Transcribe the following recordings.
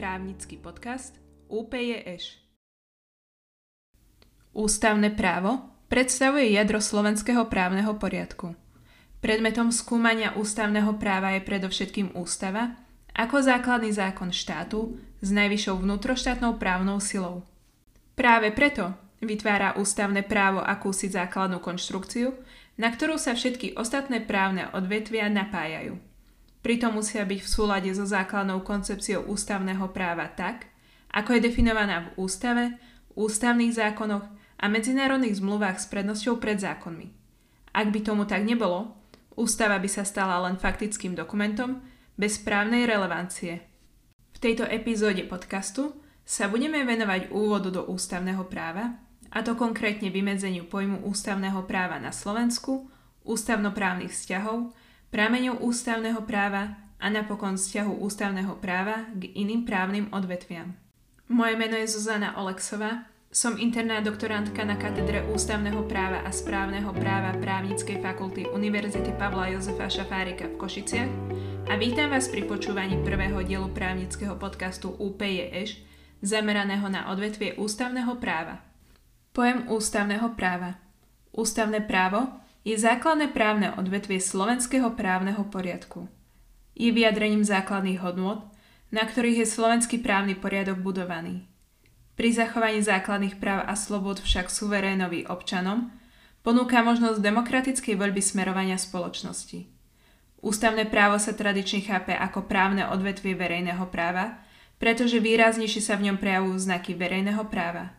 právnický podcast UPJŠ. Ústavné právo predstavuje jadro slovenského právneho poriadku. Predmetom skúmania ústavného práva je predovšetkým ústava ako základný zákon štátu s najvyššou vnútroštátnou právnou silou. Práve preto vytvára ústavné právo akúsi základnú konštrukciu, na ktorú sa všetky ostatné právne odvetvia napájajú. Pritom musia byť v súlade so základnou koncepciou ústavného práva tak, ako je definovaná v ústave, ústavných zákonoch a medzinárodných zmluvách s prednosťou pred zákonmi. Ak by tomu tak nebolo, ústava by sa stala len faktickým dokumentom bez právnej relevancie. V tejto epizóde podcastu sa budeme venovať úvodu do ústavného práva, a to konkrétne vymedzeniu pojmu ústavného práva na Slovensku, ústavnoprávnych vzťahov, prámeňov ústavného práva a napokon vzťahu ústavného práva k iným právnym odvetviam. Moje meno je Zuzana Oleksová som interná doktorantka na katedre ústavného práva a správneho práva Právnickej fakulty Univerzity Pavla Jozefa Šafárika v Košiciach a vítam vás pri počúvaní prvého dielu právnického podcastu UPJŠ zameraného na odvetvie ústavného práva. Pojem ústavného práva Ústavné právo je základné právne odvetvie slovenského právneho poriadku. Je vyjadrením základných hodnôt, na ktorých je slovenský právny poriadok budovaný – pri zachovaní základných práv a slobod však suverénovi občanom ponúka možnosť demokratickej voľby smerovania spoločnosti. Ústavné právo sa tradične chápe ako právne odvetvie verejného práva, pretože výraznejšie sa v ňom prejavujú znaky verejného práva.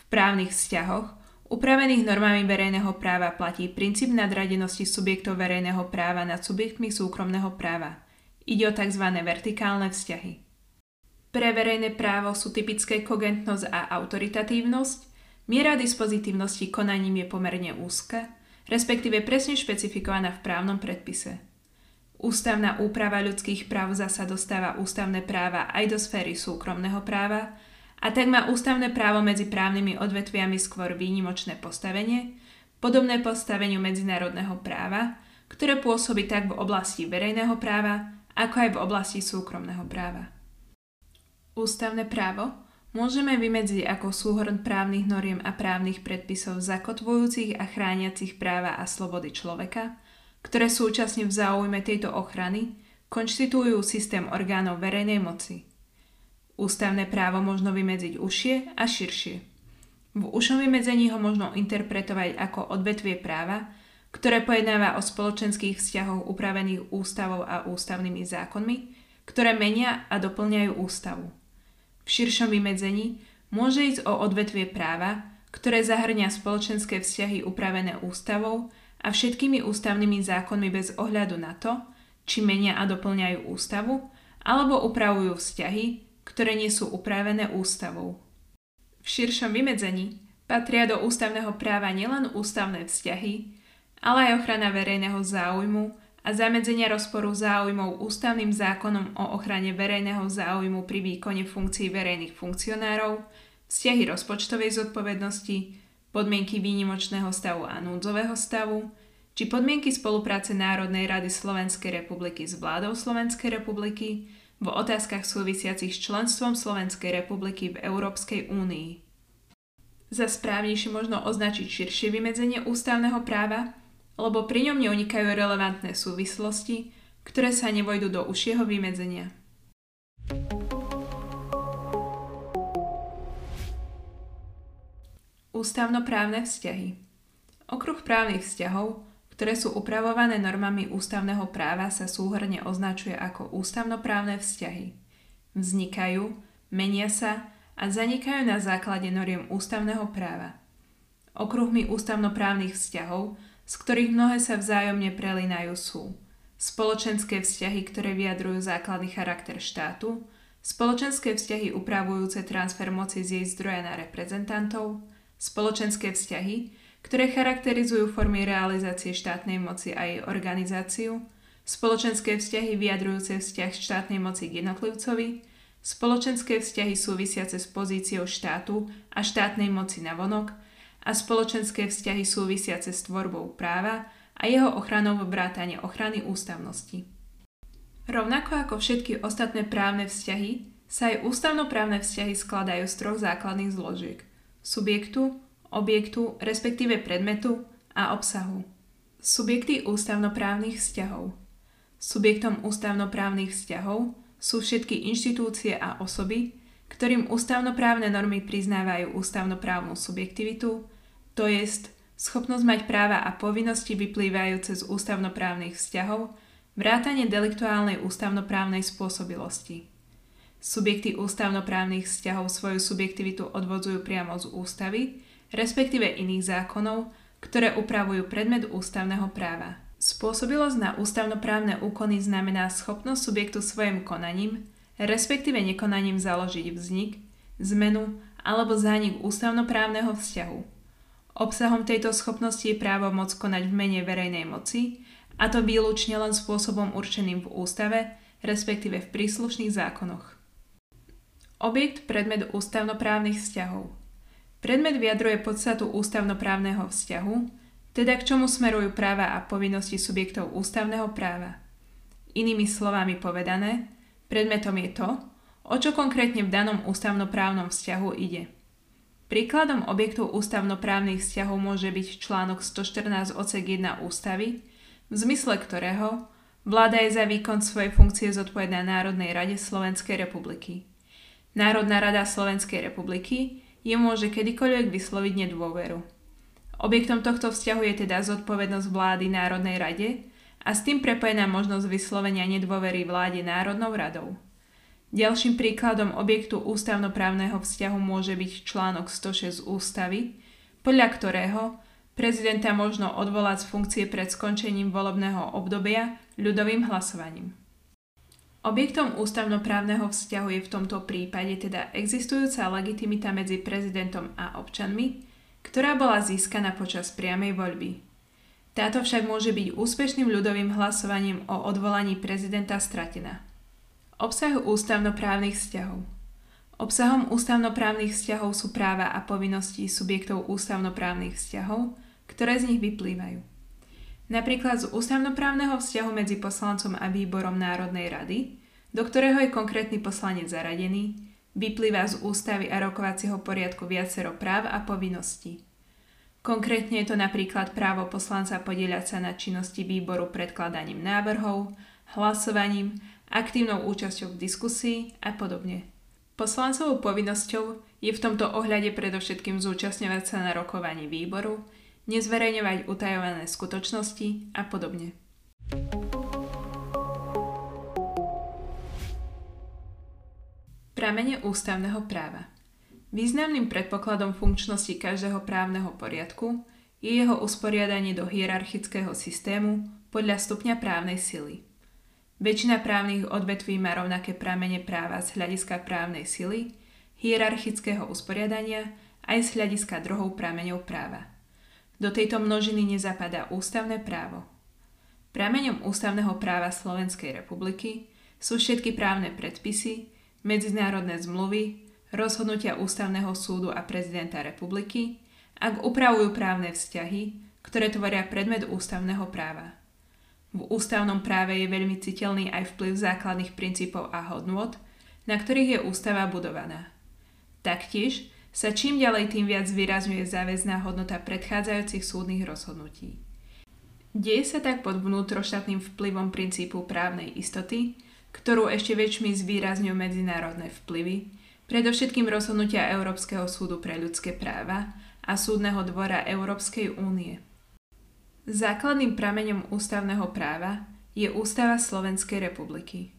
V právnych vzťahoch, upravených normami verejného práva platí princíp nadradenosti subjektov verejného práva nad subjektmi súkromného práva. Ide o tzv. vertikálne vzťahy. Pre verejné právo sú typické kogentnosť a autoritatívnosť, miera dispozitívnosti konaním je pomerne úzka, respektíve presne špecifikovaná v právnom predpise. Ústavná úprava ľudských práv zasa dostáva ústavné práva aj do sféry súkromného práva a tak má ústavné právo medzi právnymi odvetviami skôr výnimočné postavenie, podobné postaveniu medzinárodného práva, ktoré pôsobí tak v oblasti verejného práva, ako aj v oblasti súkromného práva. Ústavné právo môžeme vymedziť ako súhrn právnych noriem a právnych predpisov zakotvujúcich a chrániacich práva a slobody človeka, ktoré súčasne v záujme tejto ochrany konštitujú systém orgánov verejnej moci. Ústavné právo možno vymedziť užšie a širšie. V ušom vymedzení ho možno interpretovať ako odvetvie práva, ktoré pojednáva o spoločenských vzťahoch upravených ústavou a ústavnými zákonmi, ktoré menia a doplňajú ústavu. V širšom vymedzení môže ísť o odvetvie práva, ktoré zahrňa spoločenské vzťahy upravené ústavou a všetkými ústavnými zákonmi bez ohľadu na to, či menia a doplňajú ústavu, alebo upravujú vzťahy, ktoré nie sú upravené ústavou. V širšom vymedzení patria do ústavného práva nielen ústavné vzťahy, ale aj ochrana verejného záujmu, a zamedzenia rozporu záujmov ústavným zákonom o ochrane verejného záujmu pri výkone funkcií verejných funkcionárov, vzťahy rozpočtovej zodpovednosti, podmienky výnimočného stavu a núdzového stavu, či podmienky spolupráce Národnej rady Slovenskej republiky s vládou Slovenskej republiky v otázkach súvisiacich s členstvom Slovenskej republiky v Európskej únii. Za správnejšie možno označiť širšie vymedzenie ústavného práva, lebo pri ňom neunikajú relevantné súvislosti, ktoré sa nevojdu do užšieho vymedzenia. Ústavnoprávne vzťahy Okruh právnych vzťahov, ktoré sú upravované normami ústavného práva, sa súhrne označuje ako ústavnoprávne vzťahy. Vznikajú, menia sa a zanikajú na základe noriem ústavného práva. Okruhmi ústavnoprávnych vzťahov z ktorých mnohé sa vzájomne prelinajú sú spoločenské vzťahy, ktoré vyjadrujú základný charakter štátu, spoločenské vzťahy upravujúce transfer moci z jej zdroja na reprezentantov, spoločenské vzťahy, ktoré charakterizujú formy realizácie štátnej moci a jej organizáciu, spoločenské vzťahy vyjadrujúce vzťah štátnej moci k jednotlivcovi, spoločenské vzťahy súvisiace s pozíciou štátu a štátnej moci na vonok, a spoločenské vzťahy súvisiace s tvorbou práva a jeho ochranou v vrátane ochrany ústavnosti. Rovnako ako všetky ostatné právne vzťahy, sa aj ústavnoprávne vzťahy skladajú z troch základných zložiek. Subjektu, objektu, respektíve predmetu a obsahu. Subjekty ústavnoprávnych vzťahov Subjektom ústavnoprávnych vzťahov sú všetky inštitúcie a osoby, ktorým ústavnoprávne normy priznávajú ústavnoprávnu subjektivitu, to jest schopnosť mať práva a povinnosti vyplývajúce z ústavnoprávnych vzťahov, vrátanie deliktuálnej ústavnoprávnej spôsobilosti. Subjekty ústavnoprávnych vzťahov svoju subjektivitu odvodzujú priamo z ústavy, respektíve iných zákonov, ktoré upravujú predmet ústavného práva. Spôsobilosť na ústavnoprávne úkony znamená schopnosť subjektu svojim konaním, respektíve nekonaním založiť vznik, zmenu alebo zánik ústavnoprávneho vzťahu. Obsahom tejto schopnosti je právo moc konať v mene verejnej moci, a to výlučne len spôsobom určeným v ústave, respektíve v príslušných zákonoch. Objekt predmet ústavnoprávnych vzťahov. Predmet vyjadruje podstatu ústavnoprávneho vzťahu, teda k čomu smerujú práva a povinnosti subjektov ústavného práva. Inými slovami povedané, predmetom je to, o čo konkrétne v danom ústavnoprávnom vzťahu ide. Príkladom objektov ústavnoprávnych vzťahov môže byť článok 114 odsek 1 ústavy, v zmysle ktorého vláda je za výkon svojej funkcie zodpovedná Národnej rade Slovenskej republiky. Národná rada Slovenskej republiky je môže kedykoľvek vysloviť nedôveru. Objektom tohto vzťahu je teda zodpovednosť vlády Národnej rade a s tým prepojená možnosť vyslovenia nedôvery vláde Národnou radou. Ďalším príkladom objektu ústavnoprávneho vzťahu môže byť článok 106 ústavy, podľa ktorého prezidenta možno odvolať z funkcie pred skončením volebného obdobia ľudovým hlasovaním. Objektom ústavnoprávneho vzťahu je v tomto prípade teda existujúca legitimita medzi prezidentom a občanmi, ktorá bola získaná počas priamej voľby. Táto však môže byť úspešným ľudovým hlasovaním o odvolaní prezidenta stratená. Obsah ústavnoprávnych vzťahov Obsahom ústavnoprávnych vzťahov sú práva a povinnosti subjektov ústavnoprávnych vzťahov, ktoré z nich vyplývajú. Napríklad z ústavnoprávneho vzťahu medzi poslancom a výborom Národnej rady, do ktorého je konkrétny poslanec zaradený, vyplýva z ústavy a rokovacieho poriadku viacero práv a povinností. Konkrétne je to napríklad právo poslanca podieľať sa na činnosti výboru predkladaním návrhov, hlasovaním, aktívnou účasťou v diskusii a podobne. Poslancovou povinnosťou je v tomto ohľade predovšetkým zúčastňovať sa na rokovaní výboru, nezverejňovať utajované skutočnosti a podobne. Pramene ústavného práva Významným predpokladom funkčnosti každého právneho poriadku je jeho usporiadanie do hierarchického systému podľa stupňa právnej sily. Väčšina právnych odvetví má rovnaké pramene práva z hľadiska právnej sily, hierarchického usporiadania aj z hľadiska druhov prameňov práva. Do tejto množiny nezapadá ústavné právo. Prameňom ústavného práva Slovenskej republiky sú všetky právne predpisy, medzinárodné zmluvy, rozhodnutia Ústavného súdu a prezidenta republiky, ak upravujú právne vzťahy, ktoré tvoria predmet ústavného práva. V ústavnom práve je veľmi citeľný aj vplyv základných princípov a hodnôt, na ktorých je ústava budovaná. Taktiež sa čím ďalej tým viac vyrazňuje záväzná hodnota predchádzajúcich súdnych rozhodnutí. Deje sa tak pod vnútroštátnym vplyvom princípu právnej istoty, ktorú ešte väčšmi zvýrazňujú medzinárodné vplyvy, predovšetkým rozhodnutia Európskeho súdu pre ľudské práva a Súdneho dvora Európskej únie. Základným prameňom ústavného práva je Ústava Slovenskej republiky.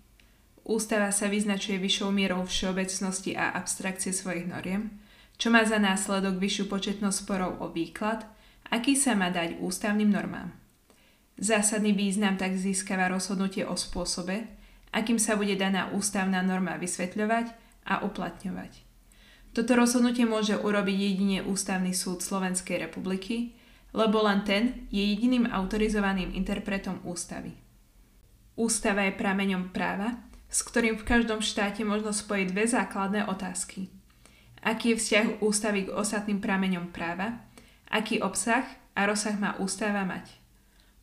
Ústava sa vyznačuje vyššou mierou všeobecnosti a abstrakcie svojich noriem, čo má za následok vyššiu početnosť sporov o výklad, aký sa má dať ústavným normám. Zásadný význam tak získava rozhodnutie o spôsobe, akým sa bude daná ústavná norma vysvetľovať a uplatňovať. Toto rozhodnutie môže urobiť jedine Ústavný súd Slovenskej republiky, lebo len ten je jediným autorizovaným interpretom ústavy. Ústava je prameňom práva, s ktorým v každom štáte možno spojiť dve základné otázky – aký je vzťah ústavy k ostatným prameňom práva, aký obsah a rozsah má ústava mať.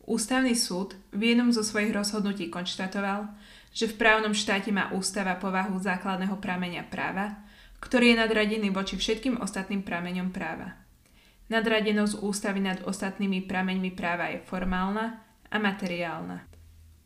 Ústavný súd v jednom zo svojich rozhodnutí konštatoval, že v právnom štáte má ústava povahu základného prameňa práva, ktorý je nadradený voči všetkým ostatným prameňom práva. Nadradenosť ústavy nad ostatnými prameňmi práva je formálna a materiálna.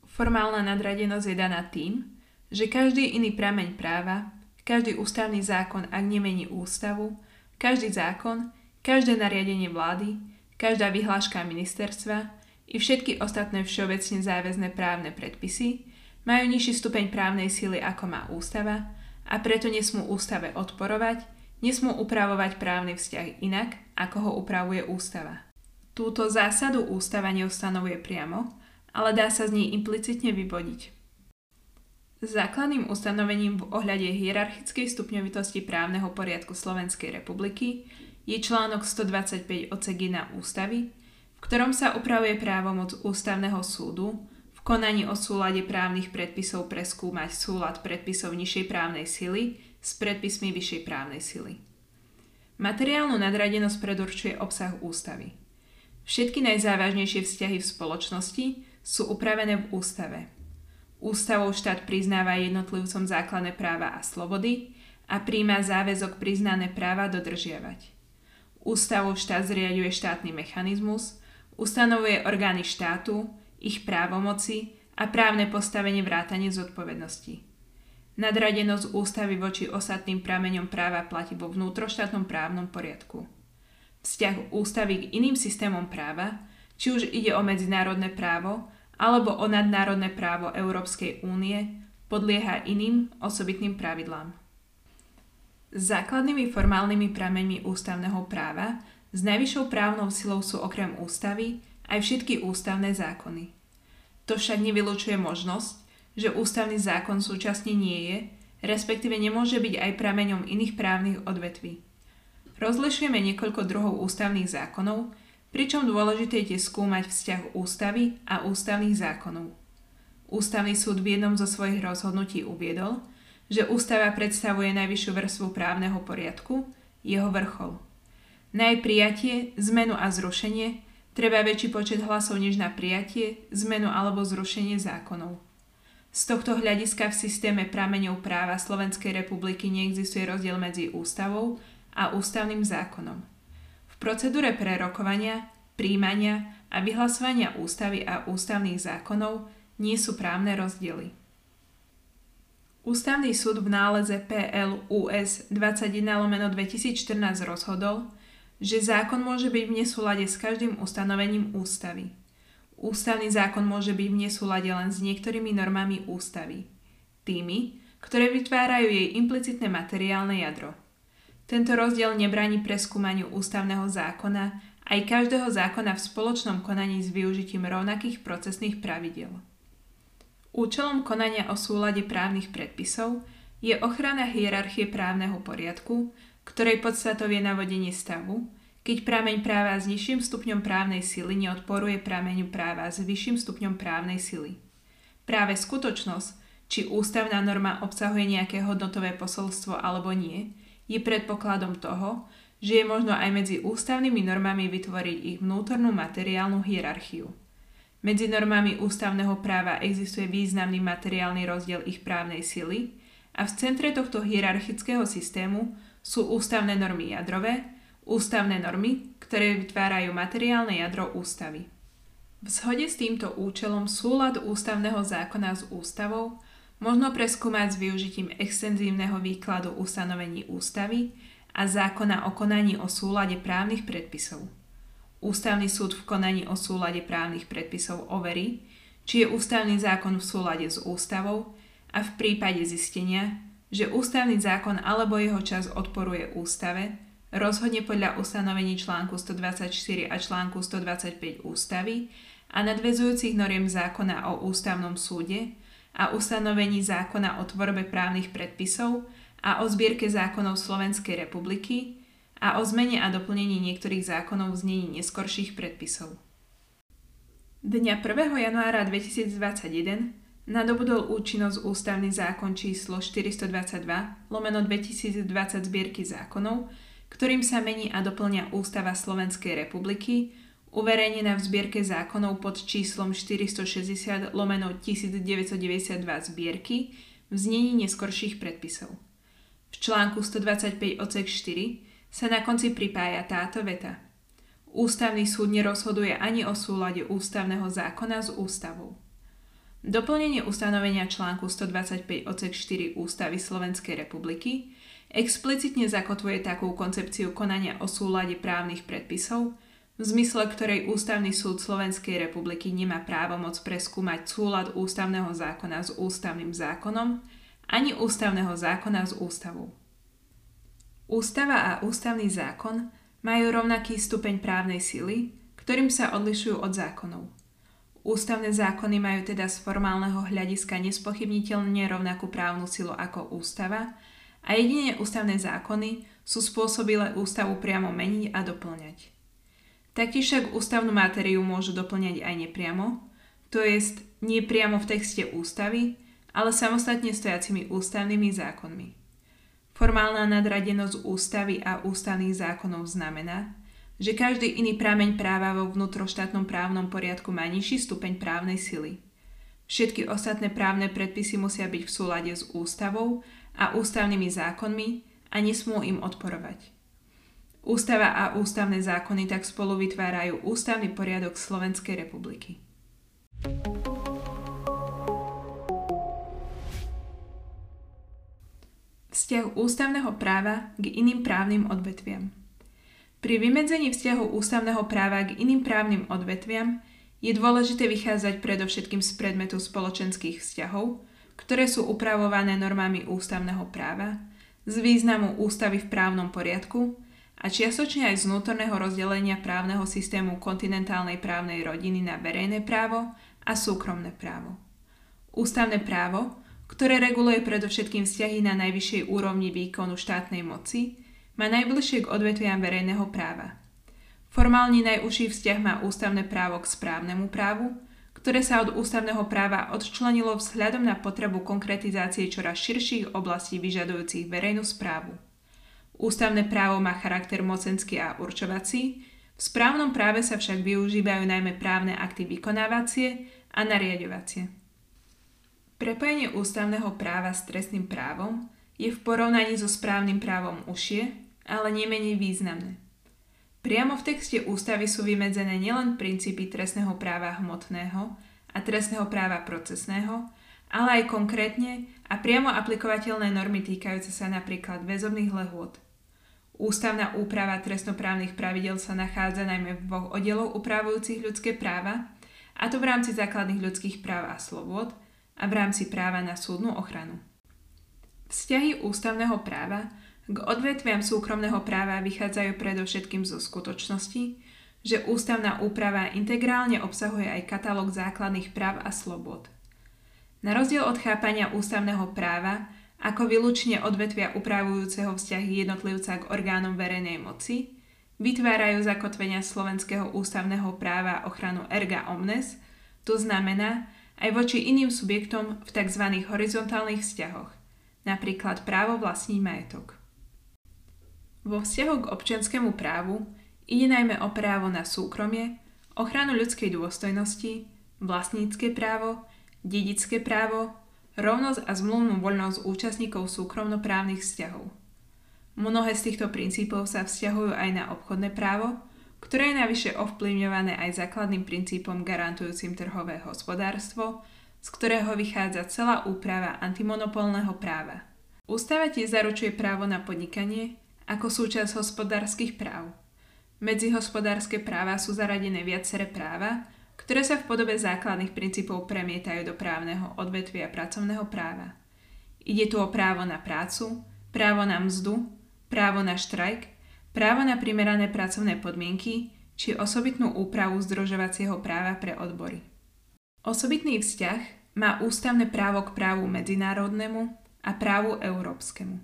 Formálna nadradenosť je daná tým, že každý iný prameň práva, každý ústavný zákon, ak nemení ústavu, každý zákon, každé nariadenie vlády, každá vyhláška ministerstva i všetky ostatné všeobecne záväzné právne predpisy majú nižší stupeň právnej síly ako má ústava a preto nesmú ústave odporovať, nesmú upravovať právny vzťah inak, ako ho upravuje ústava. Túto zásadu ústava neustanovuje priamo, ale dá sa z nej implicitne vyvodiť. Základným ustanovením v ohľade hierarchickej stupňovitosti právneho poriadku Slovenskej republiky je článok 125 ocegina ústavy, v ktorom sa upravuje právomoc ústavného súdu v konaní o súlade právnych predpisov preskúmať súlad predpisov nižšej právnej sily s predpismi vyššej právnej sily. Materiálnu nadradenosť predurčuje obsah ústavy. Všetky najzávažnejšie vzťahy v spoločnosti sú upravené v ústave. Ústavou štát priznáva jednotlivcom základné práva a slobody a príjma záväzok priznané práva dodržiavať. Ústavou štát zriaduje štátny mechanizmus, ustanovuje orgány štátu, ich právomoci a právne postavenie vrátane zodpovednosti. Nadradenosť ústavy voči ostatným prameňom práva platí vo vnútroštátnom právnom poriadku. Vzťah ústavy k iným systémom práva či už ide o medzinárodné právo alebo o nadnárodné právo Európskej únie, podlieha iným osobitným pravidlám. Základnými formálnymi prameňmi ústavného práva s najvyššou právnou silou sú okrem ústavy aj všetky ústavné zákony. To však nevylučuje možnosť, že ústavný zákon súčasne nie je, respektíve nemôže byť aj prameňom iných právnych odvetví. Rozlišujeme niekoľko druhov ústavných zákonov, pričom dôležité je skúmať vzťah ústavy a ústavných zákonov. Ústavný súd v jednom zo svojich rozhodnutí uviedol, že ústava predstavuje najvyššiu vrstvu právneho poriadku, jeho vrchol. Na jej prijatie, zmenu a zrušenie treba väčší počet hlasov než na prijatie, zmenu alebo zrušenie zákonov. Z tohto hľadiska v systéme prameňov práva Slovenskej republiky neexistuje rozdiel medzi ústavou a ústavným zákonom procedúre prerokovania, príjmania a vyhlasovania ústavy a ústavných zákonov nie sú právne rozdiely. Ústavný súd v náleze PLUS 21 lomeno 2014 rozhodol, že zákon môže byť v nesúlade s každým ustanovením ústavy. Ústavný zákon môže byť v nesúlade len s niektorými normami ústavy. Tými, ktoré vytvárajú jej implicitné materiálne jadro. Tento rozdiel nebráni preskúmaniu ústavného zákona aj každého zákona v spoločnom konaní s využitím rovnakých procesných pravidel. Účelom konania o súlade právnych predpisov je ochrana hierarchie právneho poriadku, ktorej podstatou je navodenie stavu, keď prameň práva s nižším stupňom právnej sily neodporuje prameňu práva s vyšším stupňom právnej sily. Práve skutočnosť, či ústavná norma obsahuje nejaké hodnotové posolstvo alebo nie, je predpokladom toho, že je možno aj medzi ústavnými normami vytvoriť ich vnútornú materiálnu hierarchiu. Medzi normami ústavného práva existuje významný materiálny rozdiel ich právnej sily a v centre tohto hierarchického systému sú ústavné normy jadrové, ústavné normy, ktoré vytvárajú materiálne jadro ústavy. V shode s týmto účelom súlad ústavného zákona s ústavou možno preskúmať s využitím extenzívneho výkladu ustanovení ústavy a zákona o konaní o súlade právnych predpisov. Ústavný súd v konaní o súlade právnych predpisov overí, či je ústavný zákon v súlade s ústavou a v prípade zistenia, že ústavný zákon alebo jeho čas odporuje ústave, rozhodne podľa ustanovení článku 124 a článku 125 ústavy a nadvezujúcich noriem zákona o ústavnom súde a ustanovení zákona o tvorbe právnych predpisov a o zbierke zákonov Slovenskej republiky a o zmene a doplnení niektorých zákonov v znení neskorších predpisov. Dňa 1. januára 2021 nadobudol účinnosť ústavný zákon číslo 422 lomeno 2020 zbierky zákonov, ktorým sa mení a doplňa Ústava Slovenskej republiky, uverejnená v zbierke zákonov pod číslom 460 lomeno 1992 zbierky v znení neskorších predpisov. V článku 125 odsek 4 sa na konci pripája táto veta. Ústavný súd nerozhoduje ani o súlade ústavného zákona s ústavou. Doplnenie ustanovenia článku 125 odsek 4 Ústavy Slovenskej republiky explicitne zakotvuje takú koncepciu konania o súlade právnych predpisov, v zmysle ktorej Ústavný súd Slovenskej republiky nemá právomoc preskúmať súlad ústavného zákona s ústavným zákonom ani ústavného zákona s ústavou. Ústava a ústavný zákon majú rovnaký stupeň právnej sily, ktorým sa odlišujú od zákonov – Ústavné zákony majú teda z formálneho hľadiska nespochybniteľne rovnakú právnu silu ako ústava a jedine ústavné zákony sú spôsobile ústavu priamo meniť a doplňať. Taktiež však ústavnú materiu môžu doplňať aj nepriamo, to jest nie priamo v texte ústavy, ale samostatne stojacimi ústavnými zákonmi. Formálna nadradenosť ústavy a ústavných zákonov znamená, že každý iný prameň práva vo vnútroštátnom právnom poriadku má nižší stupeň právnej sily. Všetky ostatné právne predpisy musia byť v súlade s ústavou a ústavnými zákonmi a nesmú im odporovať. Ústava a ústavné zákony tak spolu vytvárajú ústavný poriadok Slovenskej republiky. Vzťah ústavného práva k iným právnym odvetviam – pri vymedzení vzťahu ústavného práva k iným právnym odvetviam je dôležité vychádzať predovšetkým z predmetu spoločenských vzťahov, ktoré sú upravované normami ústavného práva, z významu ústavy v právnom poriadku a čiastočne aj z vnútorného rozdelenia právneho systému kontinentálnej právnej rodiny na verejné právo a súkromné právo. Ústavné právo, ktoré reguluje predovšetkým vzťahy na najvyššej úrovni výkonu štátnej moci, má najbližšie k odvetviam verejného práva. Formálne najúžší vzťah má ústavné právo k správnemu právu, ktoré sa od ústavného práva odčlenilo vzhľadom na potrebu konkretizácie čoraz širších oblastí vyžadujúcich verejnú správu. Ústavné právo má charakter mocenský a určovací, v správnom práve sa však využívajú najmä právne akty vykonávacie a nariadovacie. Prepojenie ústavného práva s trestným právom je v porovnaní so správnym právom užšie, ale nemenej významné. Priamo v texte ústavy sú vymedzené nielen princípy trestného práva hmotného a trestného práva procesného, ale aj konkrétne a priamo aplikovateľné normy týkajúce sa napríklad väzobných lehôd. Ústavná úprava trestnoprávnych pravidel sa nachádza najmä v dvoch oddeloch upravujúcich ľudské práva, a to v rámci základných ľudských práv a slobôd a v rámci práva na súdnu ochranu. Vzťahy ústavného práva k odvetviam súkromného práva vychádzajú predovšetkým zo skutočnosti, že ústavná úprava integrálne obsahuje aj katalóg základných práv a slobod. Na rozdiel od chápania ústavného práva ako vylúčne odvetvia upravujúceho vzťahy jednotlivca k orgánom verejnej moci, vytvárajú zakotvenia slovenského ústavného práva ochranu erga omnes, to znamená aj voči iným subjektom v tzv. horizontálnych vzťahoch, napríklad právo vlastniť majetok. Vo vzťahu k občianskému právu ide najmä o právo na súkromie, ochranu ľudskej dôstojnosti, vlastnícke právo, dedické právo, rovnosť a zmluvnú voľnosť účastníkov súkromnoprávnych vzťahov. Mnohé z týchto princípov sa vzťahujú aj na obchodné právo, ktoré je navyše ovplyvňované aj základným princípom garantujúcim trhové hospodárstvo, z ktorého vychádza celá úprava antimonopolného práva. Ústava tiež zaručuje právo na podnikanie, ako súčasť hospodárskych práv. Medzi hospodárske práva sú zaradené viaceré práva, ktoré sa v podobe základných princípov premietajú do právneho odvetvia pracovného práva. Ide tu o právo na prácu, právo na mzdu, právo na štrajk, právo na primerané pracovné podmienky či osobitnú úpravu združovacieho práva pre odbory. Osobitný vzťah má ústavné právo k právu medzinárodnému a právu európskemu.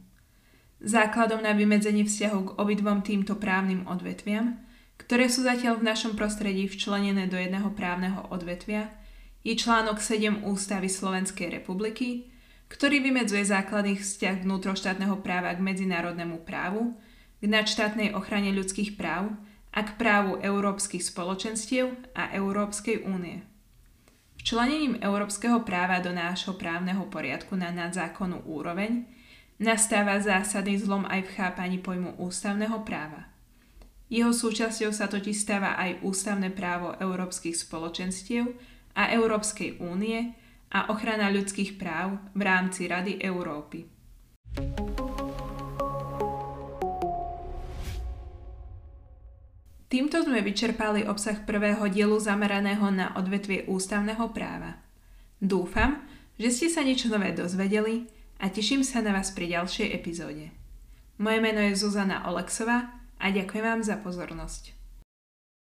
Základom na vymedzenie vzťahu k obidvom týmto právnym odvetviam, ktoré sú zatiaľ v našom prostredí včlenené do jedného právneho odvetvia, je článok 7 Ústavy Slovenskej republiky, ktorý vymedzuje základný vzťah vnútroštátneho práva k medzinárodnému právu, k nadštátnej ochrane ľudských práv a k právu európskych spoločenstiev a Európskej únie. Včlenením európskeho práva do nášho právneho poriadku na nadzákonnú úroveň nastáva zásadný zlom aj v chápaní pojmu ústavného práva. Jeho súčasťou sa totiž stáva aj ústavné právo európskych spoločenstiev a Európskej únie a ochrana ľudských práv v rámci Rady Európy. Týmto sme vyčerpali obsah prvého dielu zameraného na odvetvie ústavného práva. Dúfam, že ste sa niečo nové dozvedeli a teším sa na vás pri ďalšej epizóde. Moje meno je Zuzana Oleksová a ďakujem vám za pozornosť.